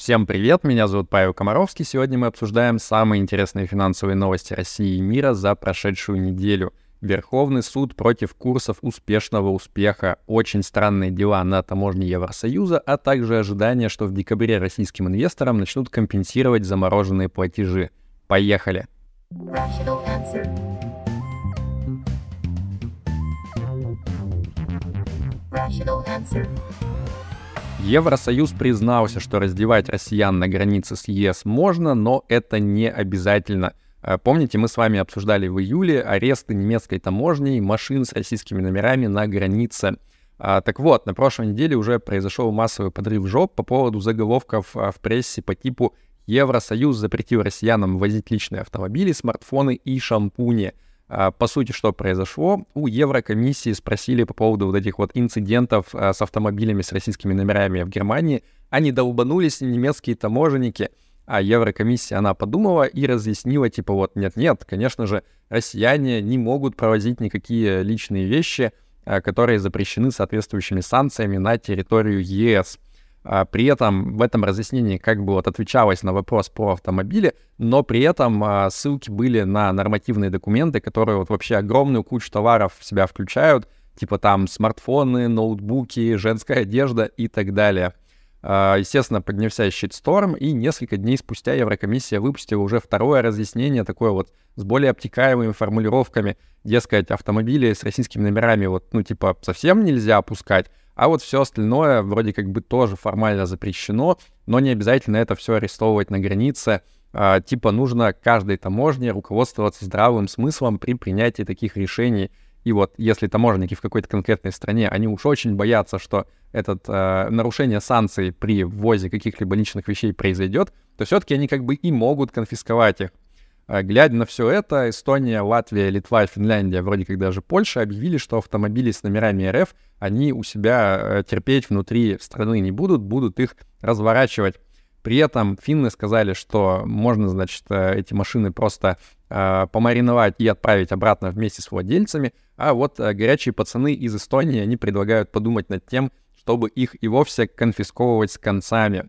Всем привет, меня зовут Павел Комаровский. Сегодня мы обсуждаем самые интересные финансовые новости России и мира за прошедшую неделю. Верховный суд против курсов успешного успеха, очень странные дела на таможне Евросоюза, а также ожидание, что в декабре российским инвесторам начнут компенсировать замороженные платежи. Поехали! Rational answer. Евросоюз признался, что раздевать россиян на границе с ЕС можно, но это не обязательно. Э, помните, мы с вами обсуждали в июле аресты немецкой таможни машин с российскими номерами на границе. А, так вот, на прошлой неделе уже произошел массовый подрыв жоп по поводу заголовков а, в прессе по типу «Евросоюз запретил россиянам возить личные автомобили, смартфоны и шампуни». А, по сути, что произошло? У Еврокомиссии спросили по поводу вот этих вот инцидентов а, с автомобилями с российскими номерами в Германии. Они долбанулись, немецкие таможенники, а Еврокомиссия, она подумала и разъяснила, типа вот нет-нет, конечно же, россияне не могут провозить никакие личные вещи, а, которые запрещены соответствующими санкциями на территорию ЕС. А, при этом в этом разъяснении как бы вот отвечалось на вопрос про автомобили, но при этом а, ссылки были на нормативные документы, которые вот вообще огромную кучу товаров в себя включают, типа там смартфоны, ноутбуки, женская одежда и так далее. А, естественно, поднялся щитсторм, и несколько дней спустя Еврокомиссия выпустила уже второе разъяснение, такое вот с более обтекаемыми формулировками, дескать, автомобили с российскими номерами вот, ну, типа, совсем нельзя опускать, а вот все остальное вроде как бы тоже формально запрещено, но не обязательно это все арестовывать на границе. А, типа нужно каждой таможне руководствоваться здравым смыслом при принятии таких решений. И вот если таможенники в какой-то конкретной стране, они уж очень боятся, что это э, нарушение санкций при ввозе каких-либо личных вещей произойдет, то все-таки они как бы и могут конфисковать их. А, глядя на все это, Эстония, Латвия, Литва, Финляндия, вроде как даже Польша, объявили, что автомобили с номерами РФ они у себя э, терпеть внутри страны не будут, будут их разворачивать. При этом финны сказали, что можно, значит, э, эти машины просто э, помариновать и отправить обратно вместе с владельцами, а вот э, горячие пацаны из Эстонии, они предлагают подумать над тем, чтобы их и вовсе конфисковывать с концами.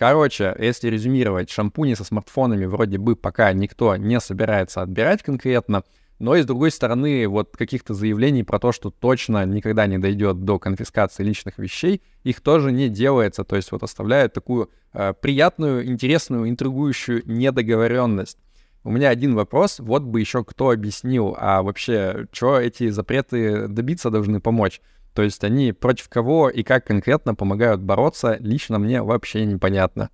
Короче, если резюмировать, шампуни со смартфонами вроде бы пока никто не собирается отбирать конкретно, но и с другой стороны, вот каких-то заявлений про то, что точно никогда не дойдет до конфискации личных вещей, их тоже не делается. То есть вот оставляют такую э, приятную, интересную, интригующую недоговоренность. У меня один вопрос, вот бы еще кто объяснил, а вообще, что эти запреты добиться должны помочь? То есть они против кого и как конкретно помогают бороться, лично мне вообще непонятно.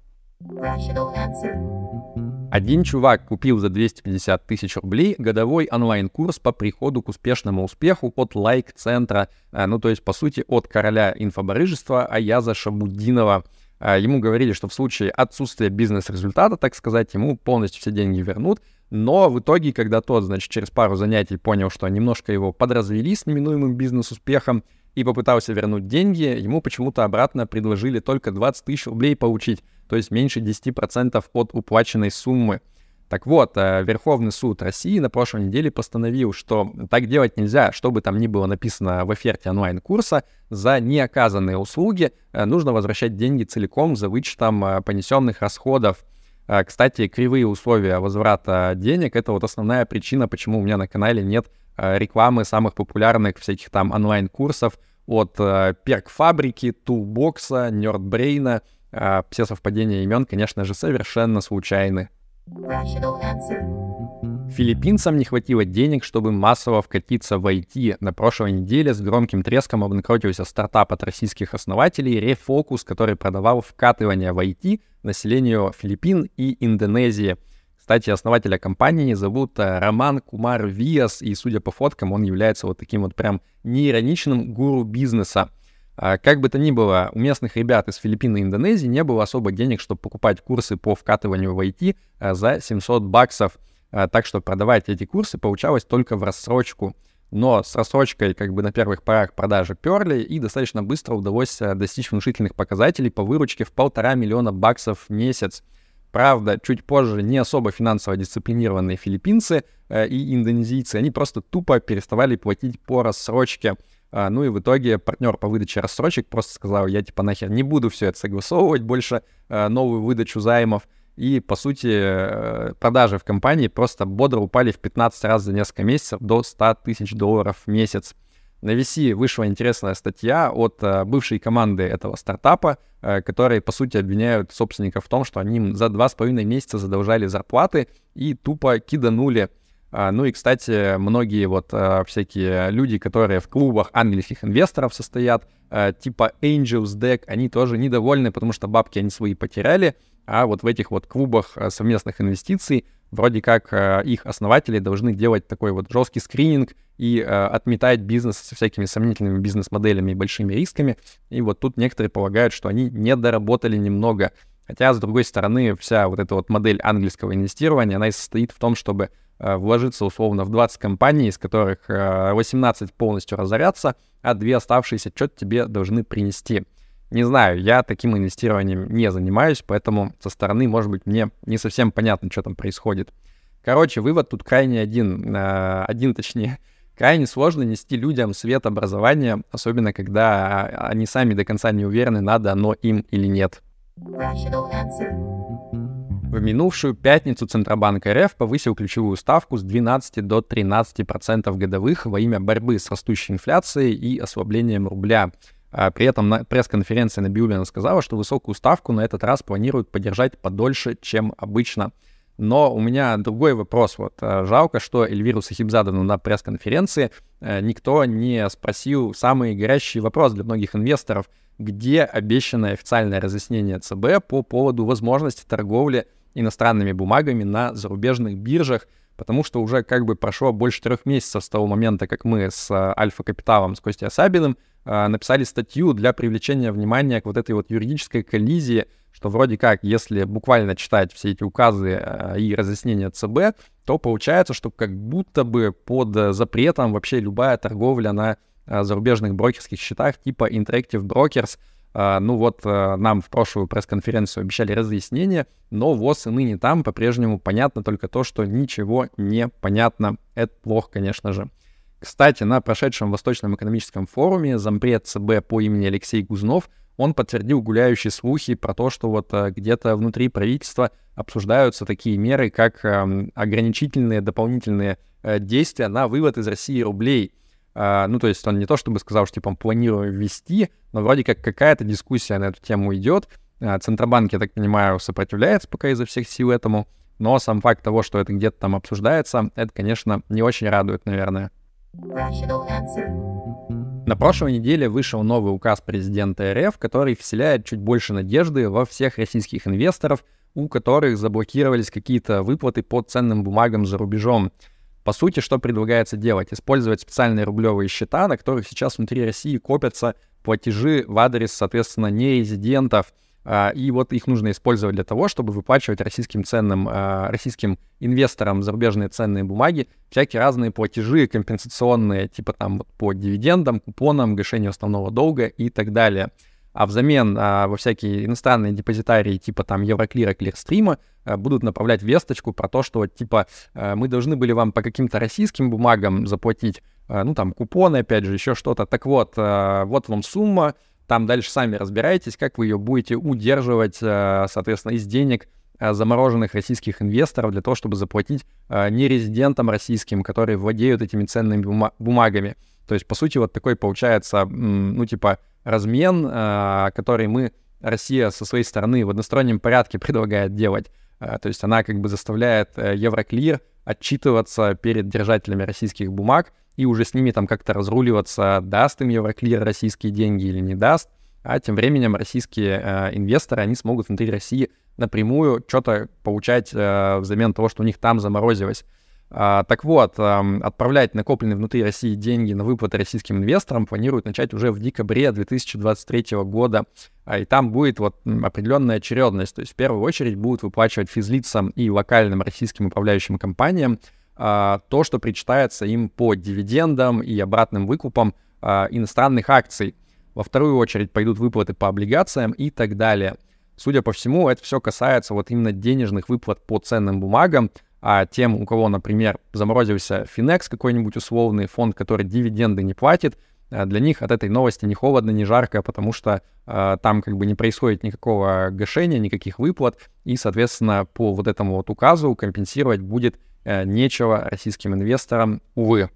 Один чувак купил за 250 тысяч рублей годовой онлайн-курс по приходу к успешному успеху от лайк-центра, а, ну то есть по сути от короля инфобарыжества Аяза Шабудинова. А, ему говорили, что в случае отсутствия бизнес-результата, так сказать, ему полностью все деньги вернут, но в итоге, когда тот, значит, через пару занятий понял, что немножко его подразвели с неминуемым бизнес-успехом, и попытался вернуть деньги, ему почему-то обратно предложили только 20 тысяч рублей получить, то есть меньше 10% от уплаченной суммы. Так вот, э, Верховный суд России на прошлой неделе постановил, что так делать нельзя, что бы там ни было написано в оферте онлайн-курса, за неоказанные услуги э, нужно возвращать деньги целиком за вычетом э, понесенных расходов. Кстати, кривые условия возврата денег — это вот основная причина, почему у меня на канале нет Э, рекламы самых популярных всяких там онлайн-курсов от э, перк-фабрики, тулбокса, нердбрейна. Все совпадения имен, конечно же, совершенно случайны. Филиппинцам не хватило денег, чтобы массово вкатиться в IT. На прошлой неделе с громким треском обанкротился стартап от российских основателей Refocus, который продавал вкатывание в IT населению Филиппин и Индонезии. Кстати, основателя компании зовут э, Роман Кумар Виас, и, судя по фоткам, он является вот таким вот прям неироничным гуру бизнеса. А, как бы то ни было, у местных ребят из Филиппин и Индонезии не было особо денег, чтобы покупать курсы по вкатыванию в IT э, за 700 баксов. А, так что продавать эти курсы получалось только в рассрочку. Но с рассрочкой как бы на первых порах продажи перли, и достаточно быстро удалось э, достичь внушительных показателей по выручке в полтора миллиона баксов в месяц. Правда, чуть позже не особо финансово дисциплинированные филиппинцы э, и индонезийцы, они просто тупо переставали платить по рассрочке. А, ну и в итоге партнер по выдаче рассрочек просто сказал, я типа нахер не буду все это согласовывать больше, а, новую выдачу займов. И, по сути, э, продажи в компании просто бодро упали в 15 раз за несколько месяцев до 100 тысяч долларов в месяц. На VC вышла интересная статья от э, бывшей команды этого стартапа, э, которые, по сути, обвиняют собственников в том, что они за два с половиной месяца задолжали зарплаты и тупо киданули. А, ну и, кстати, многие вот э, всякие люди, которые в клубах английских инвесторов состоят, типа Angels Deck, они тоже недовольны, потому что бабки они свои потеряли, а вот в этих вот клубах совместных инвестиций вроде как их основатели должны делать такой вот жесткий скрининг и отметать бизнес со всякими сомнительными бизнес-моделями и большими рисками. И вот тут некоторые полагают, что они не доработали немного. Хотя, с другой стороны, вся вот эта вот модель английского инвестирования, она и состоит в том, чтобы вложиться условно в 20 компаний, из которых э, 18 полностью разорятся, а две оставшиеся что-то тебе должны принести. Не знаю, я таким инвестированием не занимаюсь, поэтому со стороны, может быть, мне не совсем понятно, что там происходит. Короче, вывод тут крайне один, э, один точнее, крайне сложно нести людям свет образования, особенно когда они сами до конца не уверены, надо оно им или нет. В минувшую пятницу Центробанк РФ повысил ключевую ставку с 12 до 13% годовых во имя борьбы с растущей инфляцией и ослаблением рубля. А при этом на пресс-конференции на Билбина сказала, что высокую ставку на этот раз планируют поддержать подольше, чем обычно – но у меня другой вопрос. Вот э, жалко, что Эльвиру Сахибзадану на пресс-конференции э, никто не спросил самый горящий вопрос для многих инвесторов. Где обещанное официальное разъяснение ЦБ по поводу возможности торговли иностранными бумагами на зарубежных биржах? Потому что уже как бы прошло больше трех месяцев с того момента, как мы с э, Альфа-Капиталом, с Костей Асабиным написали статью для привлечения внимания к вот этой вот юридической коллизии что вроде как, если буквально читать все эти указы э, и разъяснения ЦБ, то получается, что как будто бы под запретом вообще любая торговля на э, зарубежных брокерских счетах типа Interactive Brokers, э, ну вот нам в прошлую пресс-конференцию обещали разъяснение, но ВОЗ и ныне там по-прежнему понятно только то, что ничего не понятно. Это плохо, конечно же. Кстати, на прошедшем Восточном экономическом форуме зампред ЦБ по имени Алексей Гузнов он подтвердил гуляющие слухи про то, что вот э, где-то внутри правительства обсуждаются такие меры, как эм, ограничительные дополнительные э, действия на вывод из России рублей. А, ну, то есть он не то чтобы сказал, что типа планирую ввести, но вроде как какая-то дискуссия на эту тему идет. А, Центробанк, я так понимаю, сопротивляется пока изо всех сил этому, но сам факт того, что это где-то там обсуждается, это, конечно, не очень радует, наверное. На прошлой неделе вышел новый указ президента РФ, который вселяет чуть больше надежды во всех российских инвесторов, у которых заблокировались какие-то выплаты по ценным бумагам за рубежом. По сути, что предлагается делать? Использовать специальные рублевые счета, на которых сейчас внутри России копятся платежи в адрес, соответственно, нерезидентов – а, и вот их нужно использовать для того, чтобы выплачивать российским ценным, а, российским инвесторам зарубежные ценные бумаги, всякие разные платежи компенсационные, типа там по дивидендам, купонам, гашению основного долга и так далее. А взамен а, во всякие иностранные депозитарии типа там Евроклира, Клирстрима а, будут направлять весточку про то, что типа а, мы должны были вам по каким-то российским бумагам заплатить, а, ну там купоны, опять же, еще что-то. Так вот, а, вот вам сумма, там дальше сами разбирайтесь, как вы ее будете удерживать, э, соответственно, из денег замороженных российских инвесторов для того, чтобы заплатить э, нерезидентам российским, которые владеют этими ценными бумагами. То есть, по сути, вот такой получается, ну, типа, размен, который мы, Россия со своей стороны в одностороннем порядке предлагает делать. То есть она как бы заставляет Евроклир отчитываться перед держателями российских бумаг, и уже с ними там как-то разруливаться, даст им Евроклир российские деньги или не даст. А тем временем российские э, инвесторы, они смогут внутри России напрямую что-то получать э, взамен того, что у них там заморозилось. А, так вот, отправлять накопленные внутри России деньги на выплаты российским инвесторам планируют начать уже в декабре 2023 года. А, и там будет вот определенная очередность. То есть в первую очередь будут выплачивать физлицам и локальным российским управляющим компаниям а, то, что причитается им по дивидендам и обратным выкупам иностранных акций. Во вторую очередь пойдут выплаты по облигациям и так далее. Судя по всему, это все касается вот именно денежных выплат по ценным бумагам, а тем, у кого, например, заморозился Финекс какой-нибудь условный фонд, который дивиденды не платит, для них от этой новости ни холодно, ни жарко, потому что э, там как бы не происходит никакого гашения, никаких выплат, и, соответственно, по вот этому вот указу компенсировать будет э, нечего российским инвесторам, увы.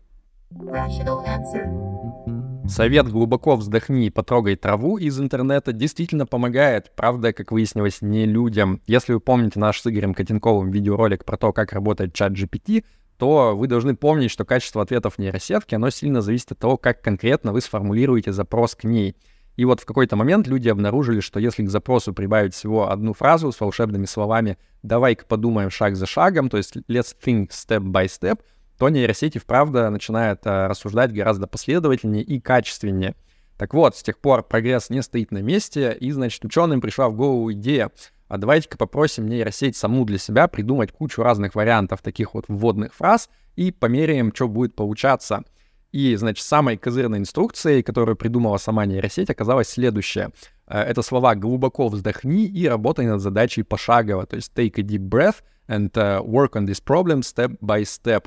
Совет «Глубоко вздохни и потрогай траву» из интернета действительно помогает, правда, как выяснилось, не людям. Если вы помните наш с Игорем Котенковым видеоролик про то, как работает чат GPT, то вы должны помнить, что качество ответов нейросетки, оно сильно зависит от того, как конкретно вы сформулируете запрос к ней. И вот в какой-то момент люди обнаружили, что если к запросу прибавить всего одну фразу с волшебными словами «давай-ка подумаем шаг за шагом», то есть «let's think step by step», то нейросети вправду начинают а, рассуждать гораздо последовательнее и качественнее. Так вот, с тех пор прогресс не стоит на месте, и, значит, ученым пришла в голову идея, а давайте-ка попросим нейросеть саму для себя придумать кучу разных вариантов таких вот вводных фраз и померяем, что будет получаться. И, значит, самой козырной инструкцией, которую придумала сама нейросеть, оказалась следующая. Э, это слова «глубоко вздохни» и «работай над задачей пошагово», то есть «take a deep breath and uh, work on this problem step by step».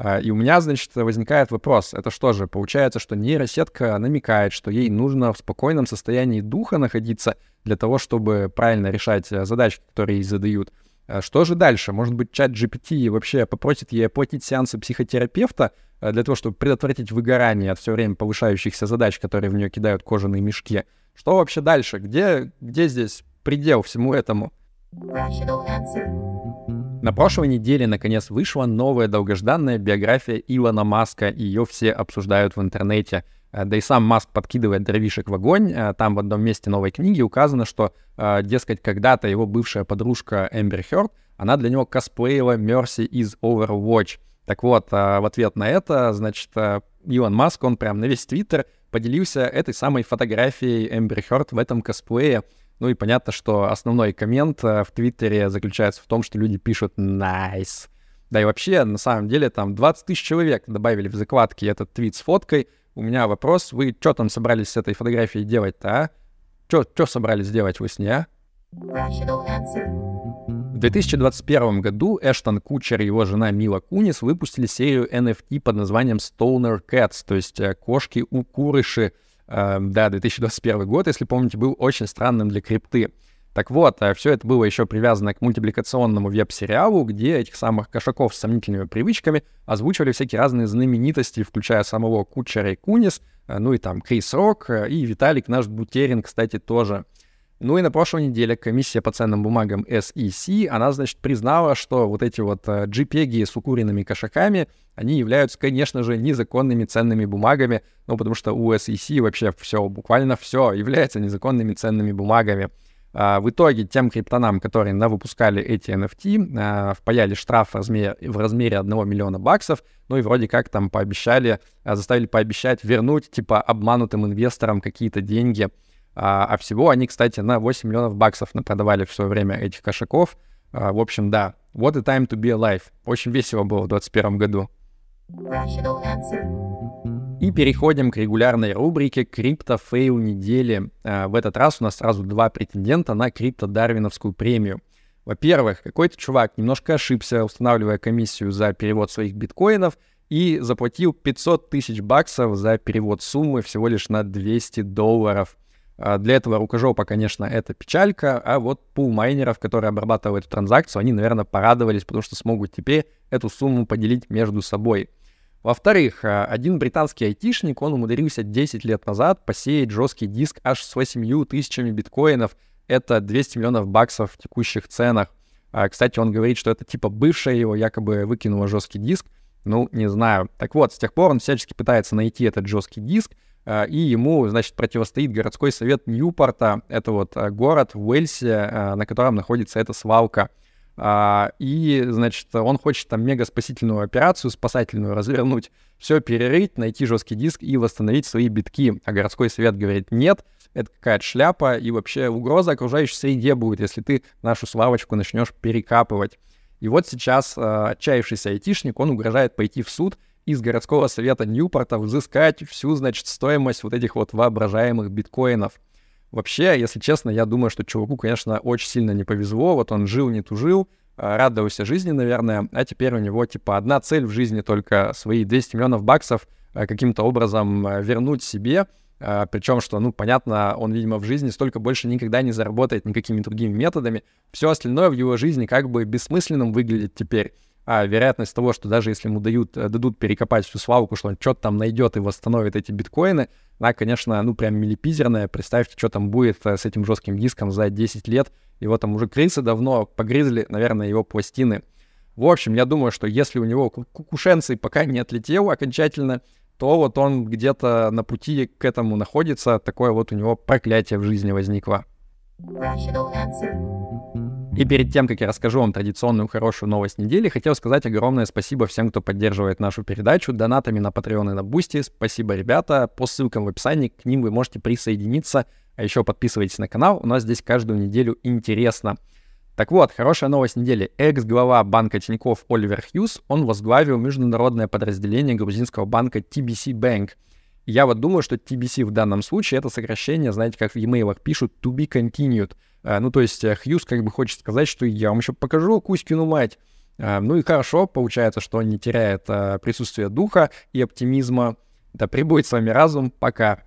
А, и у меня, значит, возникает вопрос, это что же, получается, что нейросетка намекает, что ей нужно в спокойном состоянии духа находиться для того, чтобы правильно решать э, задачи, которые ей задают. А что же дальше? Может быть, чат GPT вообще попросит ей оплатить сеансы психотерапевта э, для того, чтобы предотвратить выгорание от все время повышающихся задач, которые в нее кидают кожаные мешки? Что вообще дальше? Где, где здесь предел всему этому? На прошлой неделе наконец вышла новая долгожданная биография Илона Маска, ее все обсуждают в интернете. Э, да и сам Маск подкидывает дровишек в огонь. Э, там в одном месте новой книги указано, что, э, дескать, когда-то его бывшая подружка Эмбер Хёрд, она для него косплеила Мерси из Overwatch. Так вот, в ответ на это, значит, Илон Маск, он прям на весь Твиттер поделился этой самой фотографией Эмбер Хёрд в этом косплее. Ну и понятно, что основной коммент э, в Твиттере заключается в том, что люди пишут «nice». Да и вообще, на самом деле, там 20 тысяч человек добавили в закладки этот твит с фоткой. У меня вопрос, вы что там собрались с этой фотографией делать-то, а? Что собрались делать вы с ней, а? В 2021 году Эштон Кучер и его жена Мила Кунис выпустили серию NFT под названием Stoner Cats, то есть э, кошки-укурыши, Эм, да, 2021 год, если помните, был очень странным для крипты. Так вот, э, все это было еще привязано к мультипликационному веб-сериалу, где этих самых кошаков с сомнительными привычками озвучивали всякие разные знаменитости, включая самого Кучера и Кунис, э, ну и там Крис Рок, э, и Виталик наш Бутерин, кстати, тоже. Ну и на прошлой неделе комиссия по ценным бумагам SEC, она, значит, признала, что вот эти вот JPEG с укуренными кошаками, они являются, конечно же, незаконными ценными бумагами, ну потому что у SEC вообще все, буквально все является незаконными ценными бумагами. А, в итоге тем криптонам, которые навыпускали эти NFT, а, впаяли штраф в размере, в размере 1 миллиона баксов, ну и вроде как там пообещали, а, заставили пообещать вернуть, типа, обманутым инвесторам какие-то деньги, а, а всего они, кстати, на 8 миллионов баксов продавали в свое время этих кошаков. А, в общем, да, what a time to be alive. Очень весело было в 2021 году. И переходим к регулярной рубрике «Криптофейл недели». А, в этот раз у нас сразу два претендента на крипто-дарвиновскую премию. Во-первых, какой-то чувак немножко ошибся, устанавливая комиссию за перевод своих биткоинов, и заплатил 500 тысяч баксов за перевод суммы всего лишь на 200 долларов – для этого рукожопа, конечно, это печалька, а вот пул майнеров, которые обрабатывают эту транзакцию, они, наверное, порадовались, потому что смогут теперь эту сумму поделить между собой. Во-вторых, а, один британский айтишник, он умудрился 10 лет назад посеять жесткий диск аж с 8 тысячами биткоинов. Это 200 миллионов баксов в текущих ценах. А, кстати, он говорит, что это типа бывшая его якобы выкинула жесткий диск. Ну, не знаю. Так вот, с тех пор он всячески пытается найти этот жесткий диск, а, и ему, значит, противостоит городской совет Ньюпорта. Это вот а, город в Уэльсе, а, на котором находится эта свалка. И, значит, он хочет там мега спасительную операцию, спасательную развернуть, все перерыть, найти жесткий диск и восстановить свои битки. А городской совет говорит, нет, это какая-то шляпа, и вообще угроза окружающей среде будет, если ты нашу свалочку начнешь перекапывать. И вот сейчас отчаявшийся айтишник, он угрожает пойти в суд из городского совета Ньюпорта взыскать всю, значит, стоимость вот этих вот воображаемых биткоинов. Вообще, если честно, я думаю, что чуваку, конечно, очень сильно не повезло. Вот он жил, не тужил, а, радовался жизни, наверное, а теперь у него, типа, одна цель в жизни только свои 200 миллионов баксов каким-то образом вернуть себе, причем, что, ну, понятно, он, видимо, в жизни столько больше никогда не заработает никакими другими методами. Все остальное в его жизни как бы бессмысленным выглядит теперь а вероятность того, что даже если ему дают, э, дадут перекопать всю свалку, что он что-то там найдет и восстановит эти биткоины, она, конечно, ну прям милипизерная. Представьте, что там будет э, с этим жестким диском за 10 лет. Его там уже крысы давно погрызли, наверное, его пластины. В общем, я думаю, что если у него кукушенций пока не отлетел окончательно, то вот он где-то на пути к этому находится. Такое вот у него проклятие в жизни возникло. И перед тем, как я расскажу вам традиционную хорошую новость недели, хотел сказать огромное спасибо всем, кто поддерживает нашу передачу донатами на Patreon и на Boosty. Спасибо, ребята. По ссылкам в описании к ним вы можете присоединиться. А еще подписывайтесь на канал, у нас здесь каждую неделю интересно. Так вот, хорошая новость недели. Экс-глава банка Тинькофф Оливер Хьюз, он возглавил международное подразделение грузинского банка TBC Bank. Я вот думаю, что TBC в данном случае это сокращение, знаете, как в e-mail пишут to be continued — а, ну, то есть э, Хьюз как бы хочет сказать, что я вам еще покажу Кузькину мать. А, ну и хорошо, получается, что он не теряет присутствие духа и оптимизма. Да прибудет с вами разум. Пока.